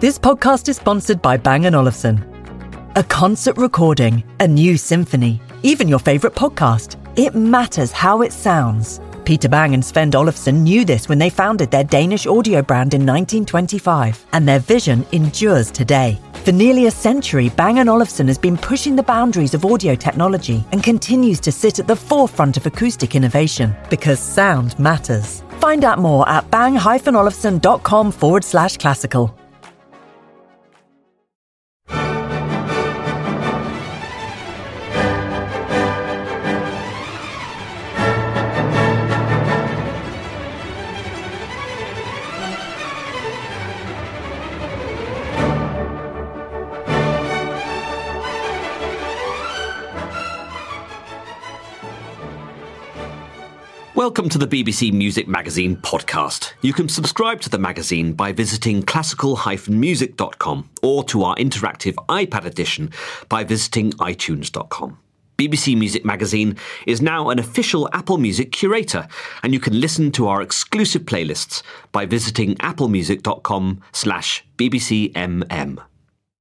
This podcast is sponsored by Bang & Olufsen. A concert recording, a new symphony, even your favorite podcast. It matters how it sounds. Peter Bang and Sven Olufsen knew this when they founded their Danish audio brand in 1925, and their vision endures today. For nearly a century, Bang & Olufsen has been pushing the boundaries of audio technology and continues to sit at the forefront of acoustic innovation because sound matters. Find out more at bang-olufsen.com forward slash classical. Welcome to the BBC Music Magazine podcast. You can subscribe to the magazine by visiting classical-music.com or to our interactive iPad edition by visiting itunes.com. BBC Music Magazine is now an official Apple Music curator, and you can listen to our exclusive playlists by visiting applemusic.com slash bbcmm.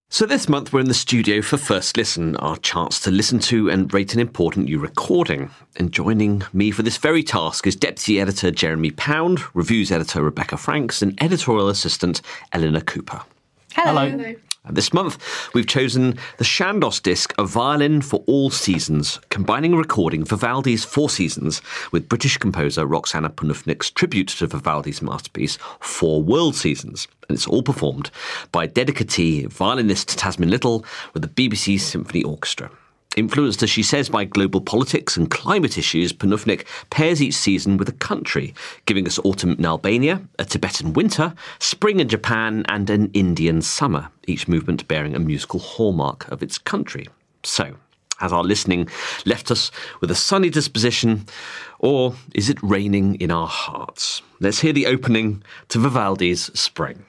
So this month we're in the studio for First Listen, our chance to listen to and rate an important new recording. And joining me for this very task is Deputy Editor Jeremy Pound, Reviews Editor Rebecca Franks, and Editorial Assistant Eleanor Cooper. Hello. And Uh, this month, we've chosen the Chandos disc, A Violin for All Seasons, combining a recording Vivaldi's Four Seasons with British composer Roxanna Panufnik's tribute to Vivaldi's masterpiece, Four World Seasons. And it's all performed by dedicatee violinist Tasmin Little with the BBC Symphony Orchestra. Influenced, as she says, by global politics and climate issues, Panufnik pairs each season with a country, giving us autumn in Albania, a Tibetan winter, spring in Japan, and an Indian summer, each movement bearing a musical hallmark of its country. So, has our listening left us with a sunny disposition, or is it raining in our hearts? Let's hear the opening to Vivaldi's Spring.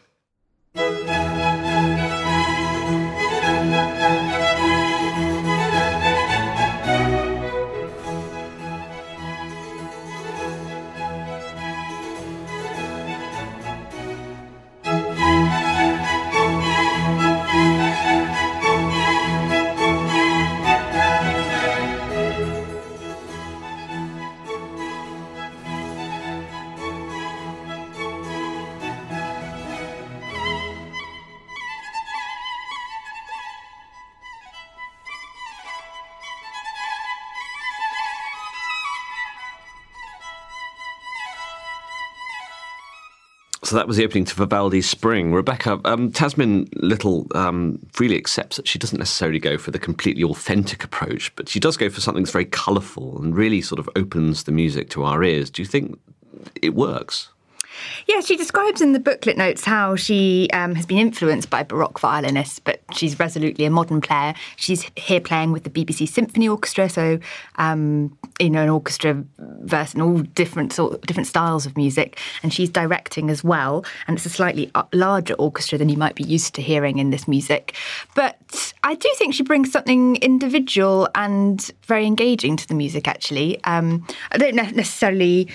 So that was the opening to Vivaldi's Spring. Rebecca, um, Tasmin Little um, freely accepts that she doesn't necessarily go for the completely authentic approach, but she does go for something that's very colourful and really sort of opens the music to our ears. Do you think it works? Yeah, she describes in the booklet notes how she um, has been influenced by Baroque violinists, but she's resolutely a modern player. She's here playing with the BBC Symphony Orchestra, so um, you know an orchestra verse and all different sort different styles of music, and she's directing as well. And it's a slightly uh, larger orchestra than you might be used to hearing in this music. But I do think she brings something individual and very engaging to the music. Actually, um, I don't necessarily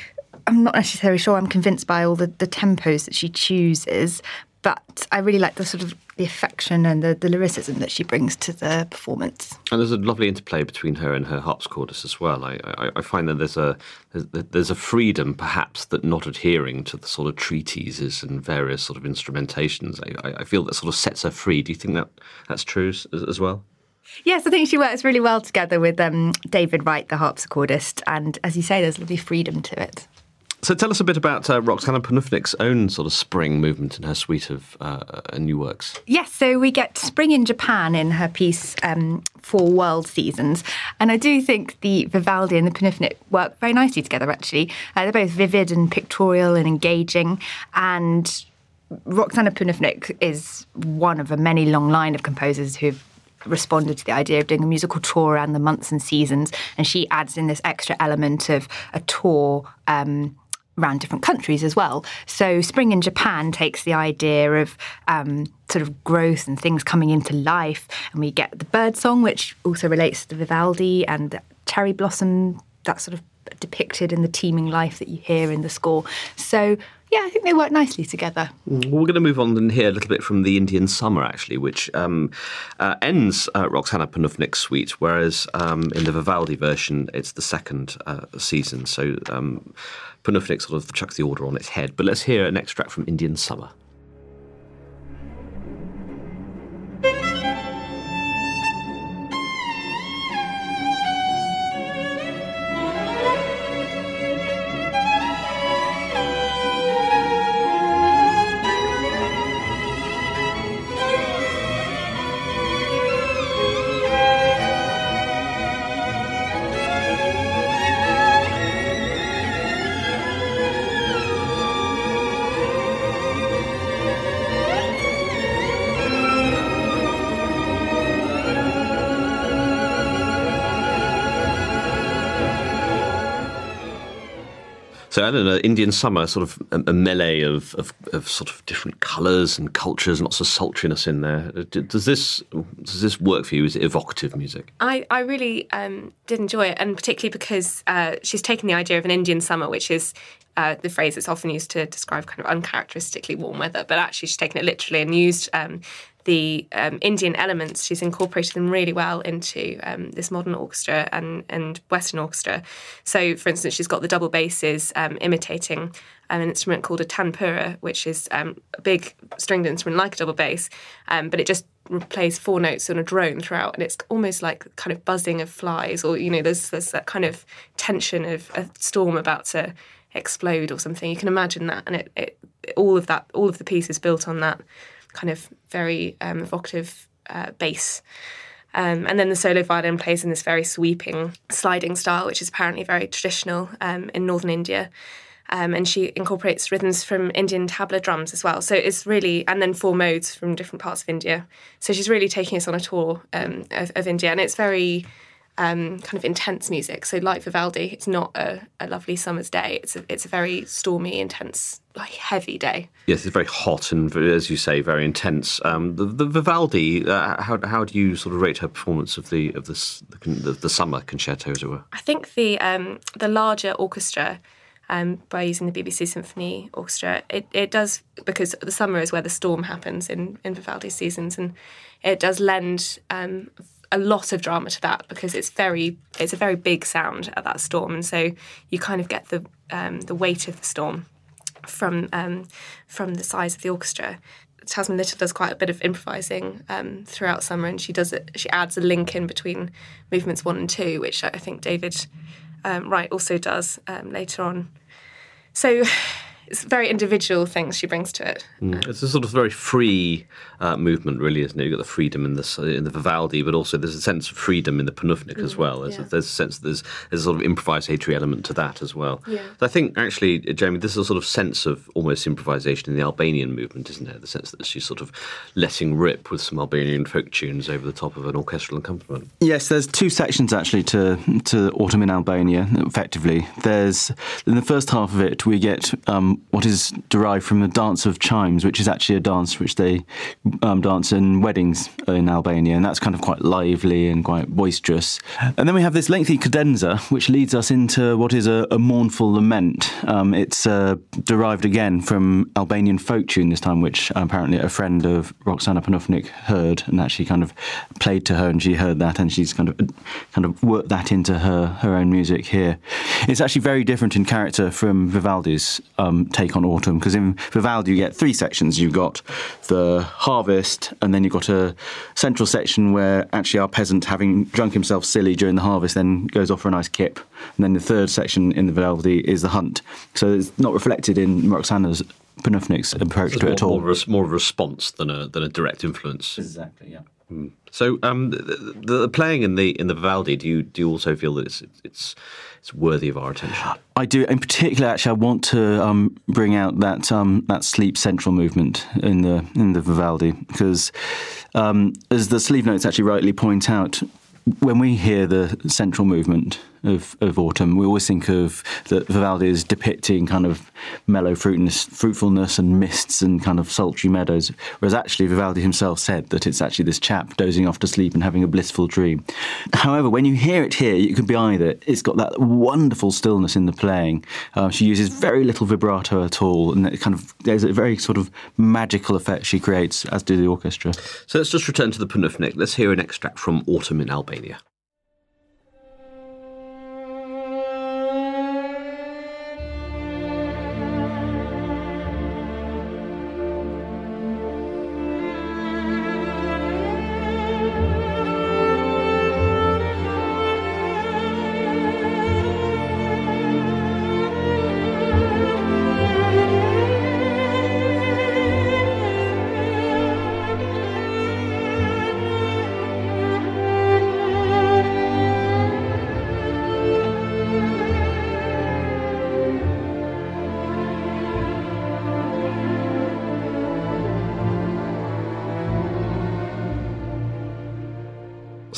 I'm not necessarily sure I'm convinced by all the, the tempos that she chooses, but I really like the sort of the affection and the, the lyricism that she brings to the performance. And there's a lovely interplay between her and her harpsichordist as well. I, I, I find that there's a there's, a freedom, perhaps, that not adhering to the sort of treatises and various sort of instrumentations. I, I feel that sort of sets her free. Do you think that that's true as, as well? Yes, I think she works really well together with um, David Wright, the harpsichordist, and as you say, there's lovely freedom to it. So tell us a bit about uh, Roxanna Panufnik's own sort of spring movement in her suite of uh, new works. Yes, so we get spring in Japan in her piece um, Four World Seasons. And I do think the Vivaldi and the Panufnik work very nicely together, actually. Uh, they're both vivid and pictorial and engaging. And Roxanna Panufnik is one of a many long line of composers who've responded to the idea of doing a musical tour around the months and seasons, and she adds in this extra element of a tour um, around different countries as well. So, Spring in Japan takes the idea of um, sort of growth and things coming into life, and we get the bird song, which also relates to Vivaldi, and the cherry blossom, that sort of depicted in the teeming life that you hear in the score. So, yeah, I think they work nicely together. Mm, well, we're going to move on and hear a little bit from the Indian Summer, actually, which um, uh, ends uh, Roxanna Panufnik's suite, whereas um, in the Vivaldi version, it's the second uh, season. So um, Panufnik sort of chucks the order on its head. But let's hear an extract from Indian Summer. So I don't know, Indian summer, sort of a, a melee of, of, of, sort of different colours and cultures, and lots of sultriness in there. Does this does this work for you? Is it evocative music? I I really um, did enjoy it, and particularly because uh, she's taken the idea of an Indian summer, which is uh, the phrase that's often used to describe kind of uncharacteristically warm weather, but actually she's taken it literally and used um, the um, Indian elements. She's incorporated them really well into um, this modern orchestra and, and Western orchestra. So, for instance, she's got the double basses um, imitating an instrument called a tanpura, which is um, a big stringed instrument like a double bass, um, but it just plays four notes on a drone throughout, and it's almost like kind of buzzing of flies, or you know, there's there's that kind of tension of a storm about to explode or something. You can imagine that, and it, it all of that, all of the pieces built on that kind of very um, evocative uh, bass. Um, and then the solo violin plays in this very sweeping sliding style, which is apparently very traditional um, in northern India. Um, and she incorporates rhythms from Indian tabla drums as well. So it's really, and then four modes from different parts of India. So she's really taking us on a tour um, of, of India, and it's very um, kind of intense music. So, like Vivaldi, it's not a, a, lovely summer's day. It's a, it's a very stormy, intense, like heavy day. Yes, it's very hot and, as you say, very intense. Um, the, the, Vivaldi, uh, how, how do you sort of rate her performance of the of this, the, the summer concerto, as it were? I think the um, the larger orchestra. Um, by using the BBC Symphony Orchestra, it, it does because the summer is where the storm happens in in Vivaldi's seasons, and it does lend um, a lot of drama to that because it's very it's a very big sound at that storm, and so you kind of get the um, the weight of the storm from um, from the size of the orchestra. Tasmin Little does quite a bit of improvising um, throughout summer, and she does it. She adds a link in between movements one and two, which I think David um, Wright also does um, later on. So it's very individual things she brings to it. Mm. It's a sort of very free uh, movement, really, isn't it? You've got the freedom in the in the Vivaldi, but also there's a sense of freedom in the Panufnik mm, as well. There's, yeah. a, there's, a, sense that there's, there's a sort of improvisatory element to that as well. Yeah. So I think actually, Jamie, this is a sort of sense of almost improvisation in the Albanian movement, isn't it? The sense that she's sort of letting rip with some Albanian folk tunes over the top of an orchestral accompaniment. Yes, there's two sections actually to to Autumn in Albania. Effectively, there's in the first half of it we get um, what is derived from the dance of chimes, which is actually a dance which they um, dance in weddings in Albania, and that's kind of quite lively and quite boisterous. And then we have this lengthy cadenza, which leads us into what is a, a mournful lament. Um, it's uh, derived again from Albanian folk tune this time, which apparently a friend of Roxanna Panufnik heard and actually kind of played to her, and she heard that, and she's kind of kind of worked that into her her own music here. It's actually very different in character from Vivaldi's um, take on autumn, because in Vivaldi you get three sections. You've got the harvest, and then you've got a central section where actually our peasant, having drunk himself silly during the harvest, then goes off for a nice kip. And then the third section in the Vivaldi is the hunt. So it's not reflected in Roxanna's Panufnik's approach so to it at all. More, more response than a than a direct influence. Exactly. Yeah. Mm. So um, the, the, playing in the in the Vivaldi, do you do you also feel that it's it's it's worthy of our attention? I do. In particular, actually, I want to um, bring out that um, that sleep central movement in the in the Vivaldi because, um, as the sleeve notes actually rightly point out, when we hear the central movement of, of autumn, we always think of that Vivaldi is depicting kind of mellow fruitness, fruitfulness and mists and kind of sultry meadows, whereas actually Vivaldi himself said that it's actually this chap dozing off to sleep and having a blissful dream. However, when you hear it here, it could be either it's got that wonderful stillness in the playing. Uh, she uses very little vibrato at all, and it kind of there's a very sort of magical effect she creates, as do the orchestra. So let's just return to the Panufnik. Let's hear an extract from Autumn in Albania. Albania.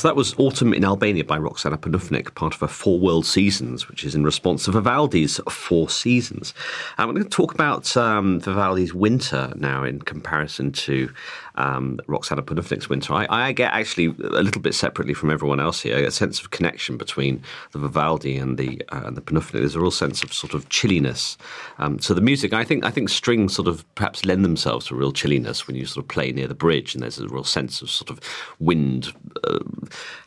So that was Autumn in Albania by Roxanna Panufnik, part of her Four World Seasons, which is in response to Vivaldi's Four Seasons. I'm going to talk about um, Vivaldi's Winter now in comparison to um, Roxanna Panufnik's Winter. I, I, get actually a little bit separately from everyone else here. A sense of connection between the Vivaldi and the uh, and the Panufnik. There's a real sense of sort of chilliness um, to the music. I think I think strings sort of perhaps lend themselves to real chilliness when you sort of play near the bridge, and there's a real sense of sort of wind uh,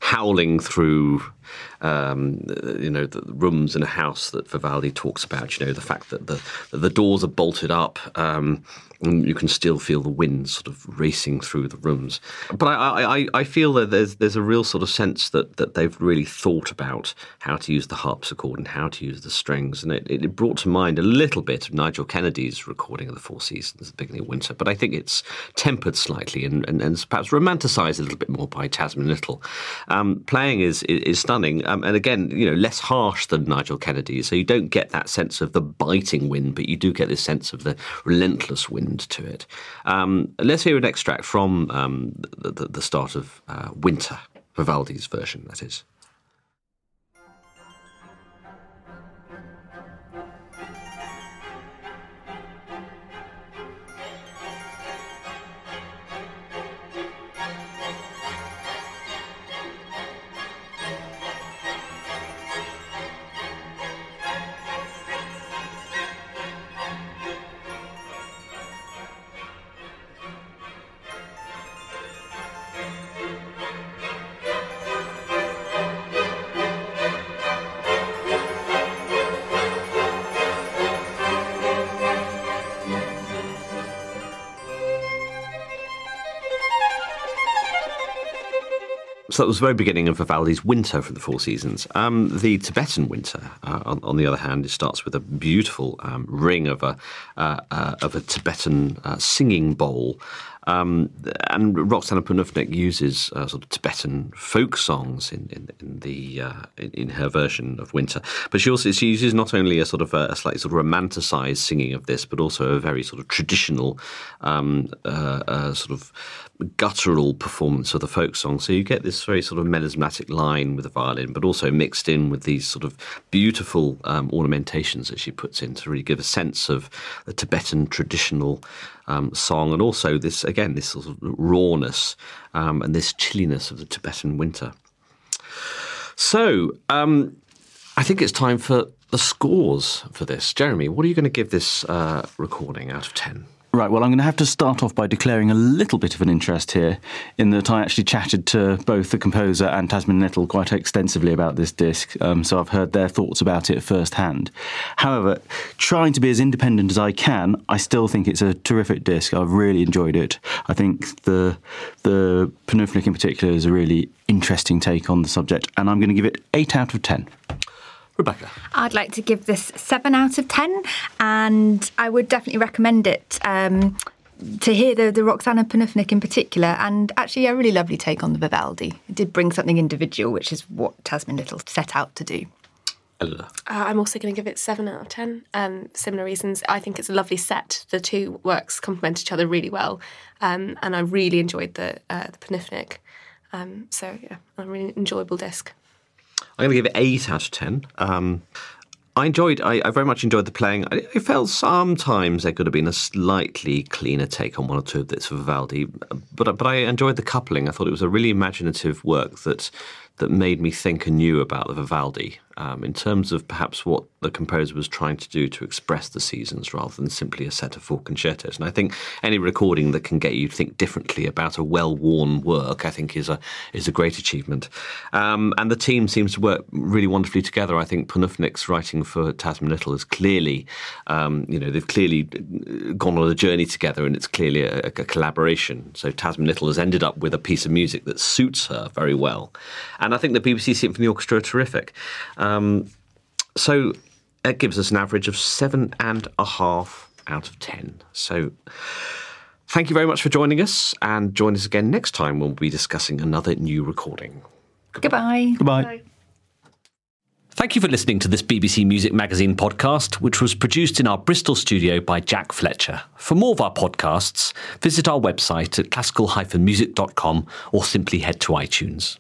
howling through um, you know, the rooms in a house that Vivaldi talks about. You know, the fact that the the doors are bolted up. Um, and you can still feel the wind sort of racing through the rooms. But I, I, I feel that there's there's a real sort of sense that, that they've really thought about how to use the harpsichord and how to use the strings, and it, it brought to mind a little bit of Nigel Kennedy's recording of the Four Seasons at the beginning of winter. But I think it's tempered slightly and, and, and perhaps romanticised a little bit more by Tasmin Little. Um, playing is is, is stunning. Um, and again, you know, less harsh than Nigel Kennedy. So you don't get that sense of the biting wind, but you do get this sense of the relentless wind to it. Um, let's hear an extract from um, the, the, the, start of uh, Winter, Vivaldi's version, that is. So that was the very beginning of Vivaldi's Winter from the Four Seasons. Um, the Tibetan Winter, uh, on, on, the other hand, it starts with a beautiful um, ring of a uh, uh, of a Tibetan uh, singing bowl. Um, and Roxanna Panufnik uses uh, sort of Tibetan folk songs in in, in the uh, in, in, her version of Winter, but she also she uses not only a sort of a, a slightly sort of romanticized singing of this, but also a very sort of traditional um, uh, uh, sort of guttural performance of the folk song. So you get this very sort of melismatic line with the violin, but also mixed in with these sort of beautiful um, ornamentations that she puts in to really give a sense of the Tibetan traditional um, song, and also this again this sort of rawness um, and this chilliness of the Tibetan winter. So um, I think it's time for the scores for this. Jeremy, what are you going to give this uh, recording out of ten? Right, well, I'm going to have to start off by declaring a little bit of an interest here, in that I actually chatted to both the composer and Tasmin Little quite extensively about this disc, um, so I've heard their thoughts about it firsthand. However, trying to be as independent as I can, I still think it's a terrific disc. I've really enjoyed it. I think the the Panufnik in particular is a really interesting take on the subject, and I'm going to give it 8 out of 10. Rebecca? I'd like to give this 7 out of 10, and I would definitely recommend it. Um, to hear the, the Roxanna Panufnik in particular, and actually a really lovely take on the Vivaldi. It did bring something individual, which is what Tasmin Little set out to do. Uh, I'm also going to give it 7 out of 10. Um, similar reasons. I think it's a lovely set. The two works complement each other really well. Um, and I really enjoyed the, uh, the Panufnik. Um, so, yeah, a really enjoyable disc. I'm going to give it eight out of ten. Um, I enjoyed. I, I, very much enjoyed the playing. I, I, felt sometimes there could have been a slightly cleaner take on one or two of bits for Vivaldi, but but I enjoyed the coupling. I thought it was a really imaginative work that that made me think anew about the Vivaldi um, in terms of perhaps what the composer was trying to do to express the seasons rather than simply a set of four concertos. And I think any recording that can get you to think differently about a well-worn work, I think, is a is a great achievement. Um, and the team seems to work really wonderfully together. I think Panufnik's writing for Tasmin Little is clearly, um, you know, they've clearly gone on a journey together, and it's clearly a, a collaboration. So Tasmin Little has ended up with a piece of music that suits her very well, and I think the BBC Symphony Orchestra are terrific. Um, so it gives us an average of seven and a half out of ten. So thank you very much for joining us, and join us again next time when we'll be discussing another new recording. Goodbye. Goodbye. Goodbye. Thank you for listening to this BBC Music Magazine podcast, which was produced in our Bristol studio by Jack Fletcher. For more of our podcasts, visit our website at classical-music.com or simply head to iTunes.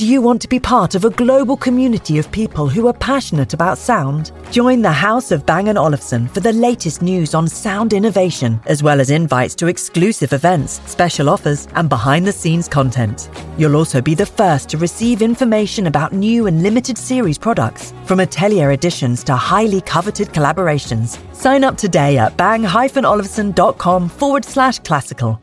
Do you want to be part of a global community of people who are passionate about sound? Join the House of Bang & Olufsen for the latest news on sound innovation, as well as invites to exclusive events, special offers, and behind the scenes content. You'll also be the first to receive information about new and limited series products, from atelier editions to highly coveted collaborations. Sign up today at bang-olufsen.com forward slash classical.